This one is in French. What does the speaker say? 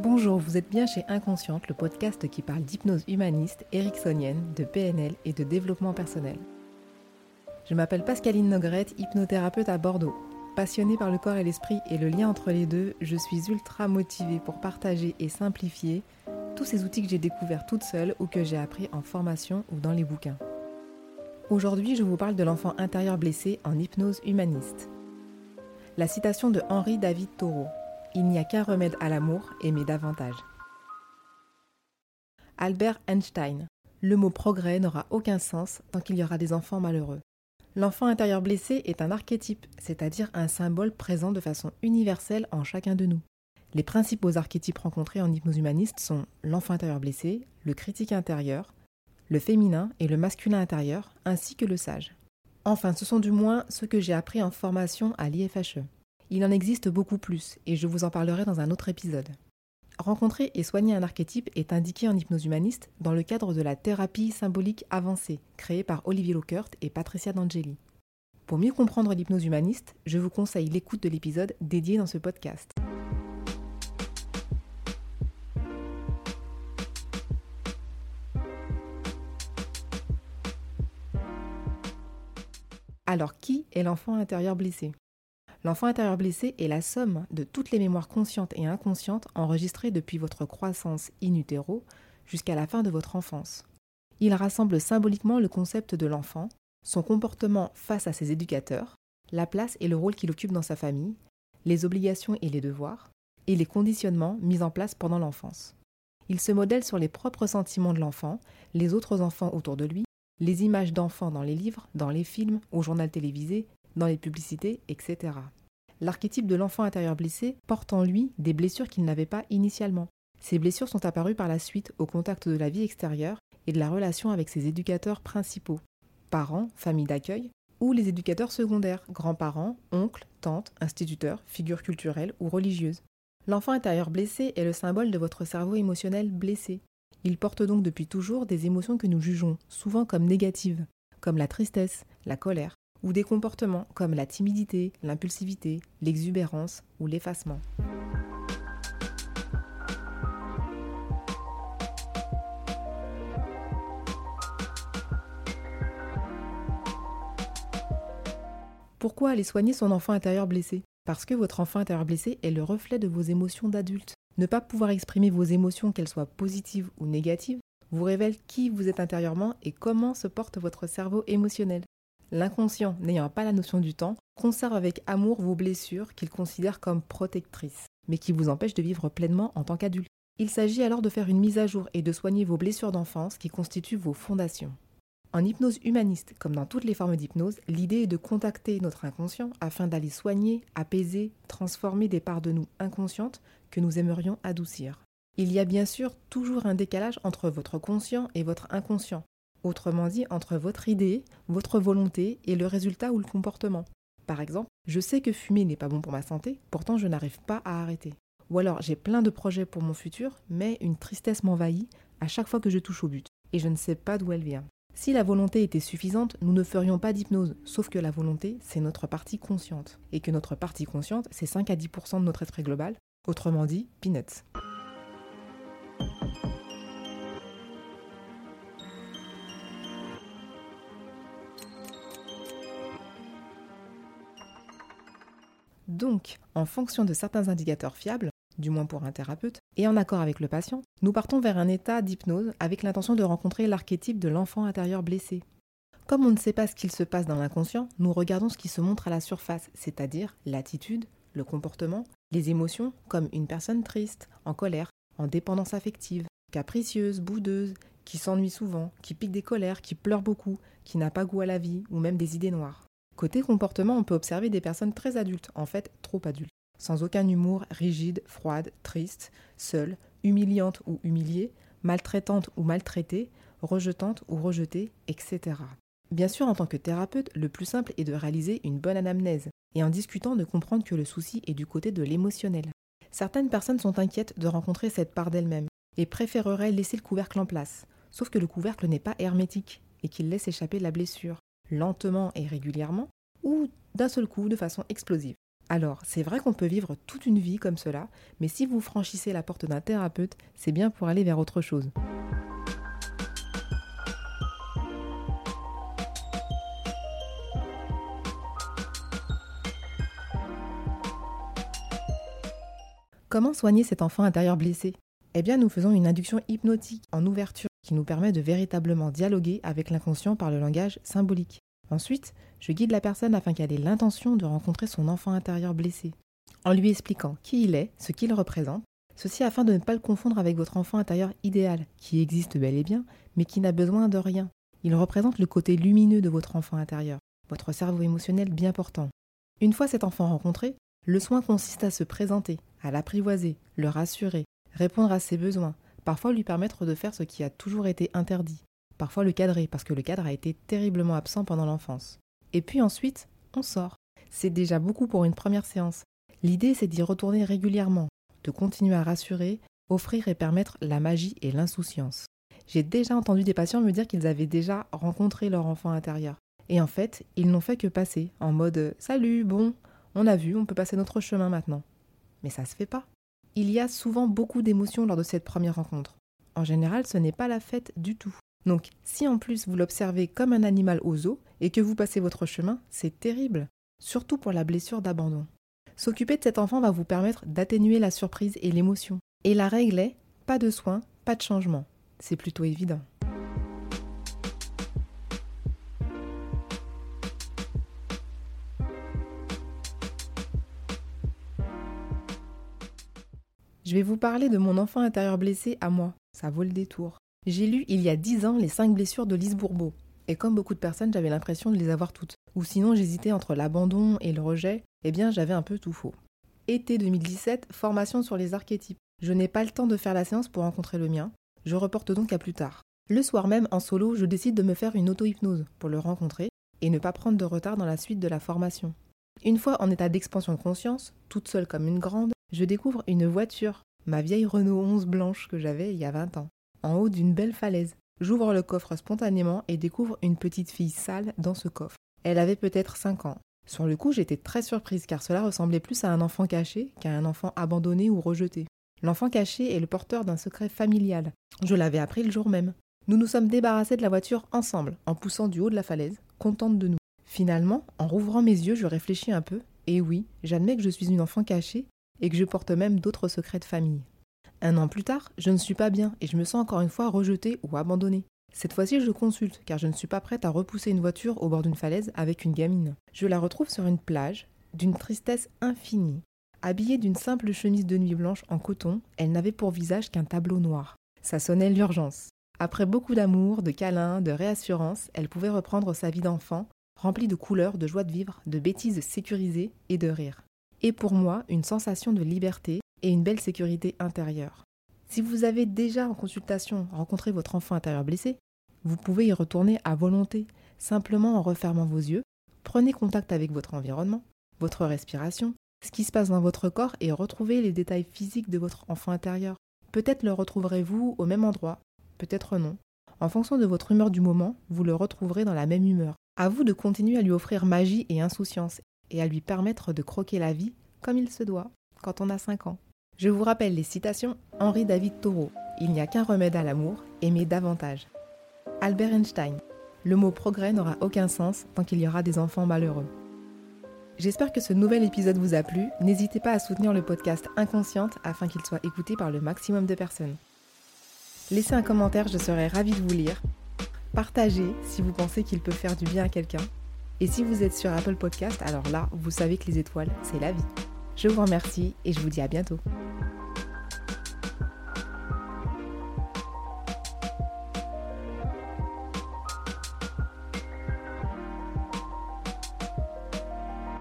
Bonjour, vous êtes bien chez Inconsciente, le podcast qui parle d'hypnose humaniste, ericksonienne, de PNL et de développement personnel. Je m'appelle Pascaline Nogrette, hypnothérapeute à Bordeaux. Passionnée par le corps et l'esprit et le lien entre les deux, je suis ultra motivée pour partager et simplifier tous ces outils que j'ai découverts toute seule ou que j'ai appris en formation ou dans les bouquins. Aujourd'hui, je vous parle de l'enfant intérieur blessé en hypnose humaniste. La citation de Henri David Thoreau. Il n'y a qu'un remède à l'amour, aimer davantage. Albert Einstein. Le mot progrès n'aura aucun sens tant qu'il y aura des enfants malheureux. L'enfant intérieur blessé est un archétype, c'est-à-dire un symbole présent de façon universelle en chacun de nous. Les principaux archétypes rencontrés en hypnose humaniste sont l'enfant intérieur blessé, le critique intérieur, le féminin et le masculin intérieur, ainsi que le sage. Enfin, ce sont du moins ceux que j'ai appris en formation à l'IFHE. Il en existe beaucoup plus, et je vous en parlerai dans un autre épisode. Rencontrer et soigner un archétype est indiqué en hypnose humaniste dans le cadre de la thérapie symbolique avancée, créée par Olivier Lockert et Patricia D'Angeli. Pour mieux comprendre l'hypnose humaniste, je vous conseille l'écoute de l'épisode dédié dans ce podcast. Alors qui est l'enfant intérieur blessé? L'enfant intérieur blessé est la somme de toutes les mémoires conscientes et inconscientes enregistrées depuis votre croissance in utero jusqu'à la fin de votre enfance. Il rassemble symboliquement le concept de l'enfant, son comportement face à ses éducateurs, la place et le rôle qu'il occupe dans sa famille, les obligations et les devoirs, et les conditionnements mis en place pendant l'enfance. Il se modèle sur les propres sentiments de l'enfant, les autres enfants autour de lui, les images d'enfants dans les livres, dans les films, au journal télévisé, dans les publicités, etc. L'archétype de l'enfant intérieur blessé porte en lui des blessures qu'il n'avait pas initialement. Ces blessures sont apparues par la suite au contact de la vie extérieure et de la relation avec ses éducateurs principaux, parents, famille d'accueil, ou les éducateurs secondaires, grands-parents, oncles, tantes, instituteurs, figures culturelles ou religieuses. L'enfant intérieur blessé est le symbole de votre cerveau émotionnel blessé. Il porte donc depuis toujours des émotions que nous jugeons souvent comme négatives, comme la tristesse, la colère, ou des comportements comme la timidité, l'impulsivité, l'exubérance ou l'effacement. Pourquoi aller soigner son enfant intérieur blessé? Parce que votre enfant intérieur blessé est le reflet de vos émotions d'adulte. Ne pas pouvoir exprimer vos émotions, qu'elles soient positives ou négatives, vous révèle qui vous êtes intérieurement et comment se porte votre cerveau émotionnel. L'inconscient, n'ayant pas la notion du temps, conserve avec amour vos blessures qu'il considère comme protectrices, mais qui vous empêchent de vivre pleinement en tant qu'adulte. Il s'agit alors de faire une mise à jour et de soigner vos blessures d'enfance qui constituent vos fondations. En hypnose humaniste, comme dans toutes les formes d'hypnose, l'idée est de contacter notre inconscient afin d'aller soigner, apaiser, transformer des parts de nous inconscientes que nous aimerions adoucir. Il y a bien sûr toujours un décalage entre votre conscient et votre inconscient, Autrement dit, entre votre idée, votre volonté et le résultat ou le comportement. Par exemple, je sais que fumer n'est pas bon pour ma santé, pourtant je n'arrive pas à arrêter. Ou alors j'ai plein de projets pour mon futur, mais une tristesse m'envahit à chaque fois que je touche au but, et je ne sais pas d'où elle vient. Si la volonté était suffisante, nous ne ferions pas d'hypnose, sauf que la volonté, c'est notre partie consciente, et que notre partie consciente, c'est 5 à 10% de notre esprit global, autrement dit, peanuts. Donc, en fonction de certains indicateurs fiables, du moins pour un thérapeute, et en accord avec le patient, nous partons vers un état d'hypnose avec l'intention de rencontrer l'archétype de l'enfant intérieur blessé. Comme on ne sait pas ce qu'il se passe dans l'inconscient, nous regardons ce qui se montre à la surface, c'est-à-dire l'attitude, le comportement, les émotions, comme une personne triste, en colère, en dépendance affective, capricieuse, boudeuse, qui s'ennuie souvent, qui pique des colères, qui pleure beaucoup, qui n'a pas goût à la vie, ou même des idées noires. Côté comportement, on peut observer des personnes très adultes, en fait trop adultes, sans aucun humour, rigide, froide, triste, seule, humiliante ou humiliée, maltraitante ou maltraitée, rejetante ou rejetée, etc. Bien sûr, en tant que thérapeute, le plus simple est de réaliser une bonne anamnèse et en discutant de comprendre que le souci est du côté de l'émotionnel. Certaines personnes sont inquiètes de rencontrer cette part d'elles-mêmes et préféreraient laisser le couvercle en place, sauf que le couvercle n'est pas hermétique et qu'il laisse échapper la blessure lentement et régulièrement, ou d'un seul coup de façon explosive. Alors, c'est vrai qu'on peut vivre toute une vie comme cela, mais si vous franchissez la porte d'un thérapeute, c'est bien pour aller vers autre chose. Comment soigner cet enfant intérieur blessé? Eh bien, nous faisons une induction hypnotique en ouverture qui nous permet de véritablement dialoguer avec l'inconscient par le langage symbolique. Ensuite, je guide la personne afin qu'elle ait l'intention de rencontrer son enfant intérieur blessé, en lui expliquant qui il est, ce qu'il représente, ceci afin de ne pas le confondre avec votre enfant intérieur idéal, qui existe bel et bien, mais qui n'a besoin de rien. Il représente le côté lumineux de votre enfant intérieur, votre cerveau émotionnel bien portant. Une fois cet enfant rencontré, le soin consiste à se présenter, à l'apprivoiser, le rassurer, répondre à ses besoins, parfois lui permettre de faire ce qui a toujours été interdit, parfois le cadrer parce que le cadre a été terriblement absent pendant l'enfance. Et puis ensuite, on sort. C'est déjà beaucoup pour une première séance. L'idée, c'est d'y retourner régulièrement, de continuer à rassurer, offrir et permettre la magie et l'insouciance. J'ai déjà entendu des patients me dire qu'ils avaient déjà rencontré leur enfant intérieur. Et en fait, ils n'ont fait que passer, en mode Salut, bon, on a vu, on peut passer notre chemin maintenant. Mais ça se fait pas. Il y a souvent beaucoup d'émotions lors de cette première rencontre. En général, ce n'est pas la fête du tout. Donc, si en plus vous l'observez comme un animal aux zoo et que vous passez votre chemin, c'est terrible, surtout pour la blessure d'abandon. S'occuper de cet enfant va vous permettre d'atténuer la surprise et l'émotion. Et la règle est pas de soins, pas de changement. C'est plutôt évident. Je vais vous parler de mon enfant intérieur blessé à moi. Ça vaut le détour. J'ai lu il y a dix ans les cinq blessures de Lise Bourbeau. Et comme beaucoup de personnes, j'avais l'impression de les avoir toutes. Ou sinon, j'hésitais entre l'abandon et le rejet. Eh bien, j'avais un peu tout faux. Été 2017, formation sur les archétypes. Je n'ai pas le temps de faire la séance pour rencontrer le mien. Je reporte donc à plus tard. Le soir même, en solo, je décide de me faire une auto-hypnose pour le rencontrer et ne pas prendre de retard dans la suite de la formation. Une fois en état d'expansion de conscience, toute seule comme une grande, je découvre une voiture, ma vieille Renault 11 blanche que j'avais il y a 20 ans, en haut d'une belle falaise. J'ouvre le coffre spontanément et découvre une petite fille sale dans ce coffre. Elle avait peut-être 5 ans. Sur le coup, j'étais très surprise car cela ressemblait plus à un enfant caché qu'à un enfant abandonné ou rejeté. L'enfant caché est le porteur d'un secret familial. Je l'avais appris le jour même. Nous nous sommes débarrassés de la voiture ensemble, en poussant du haut de la falaise, contente de nous. Finalement, en rouvrant mes yeux, je réfléchis un peu, et oui, j'admets que je suis une enfant cachée, et que je porte même d'autres secrets de famille. Un an plus tard, je ne suis pas bien et je me sens encore une fois rejetée ou abandonnée. Cette fois-ci, je consulte car je ne suis pas prête à repousser une voiture au bord d'une falaise avec une gamine. Je la retrouve sur une plage, d'une tristesse infinie. Habillée d'une simple chemise de nuit blanche en coton, elle n'avait pour visage qu'un tableau noir. Ça sonnait l'urgence. Après beaucoup d'amour, de câlins, de réassurance, elle pouvait reprendre sa vie d'enfant, remplie de couleurs, de joie de vivre, de bêtises sécurisées et de rire et pour moi une sensation de liberté et une belle sécurité intérieure. Si vous avez déjà en consultation rencontré votre enfant intérieur blessé, vous pouvez y retourner à volonté, simplement en refermant vos yeux, prenez contact avec votre environnement, votre respiration, ce qui se passe dans votre corps et retrouvez les détails physiques de votre enfant intérieur. Peut-être le retrouverez-vous au même endroit, peut-être non. En fonction de votre humeur du moment, vous le retrouverez dans la même humeur. À vous de continuer à lui offrir magie et insouciance et à lui permettre de croquer la vie comme il se doit quand on a 5 ans. Je vous rappelle les citations Henri David Thoreau Il n'y a qu'un remède à l'amour, aimer davantage. Albert Einstein Le mot progrès n'aura aucun sens tant qu'il y aura des enfants malheureux. J'espère que ce nouvel épisode vous a plu. N'hésitez pas à soutenir le podcast Inconsciente afin qu'il soit écouté par le maximum de personnes. Laissez un commentaire, je serai ravie de vous lire. Partagez si vous pensez qu'il peut faire du bien à quelqu'un et si vous êtes sur Apple Podcast, alors là, vous savez que les étoiles, c'est la vie. Je vous remercie et je vous dis à bientôt.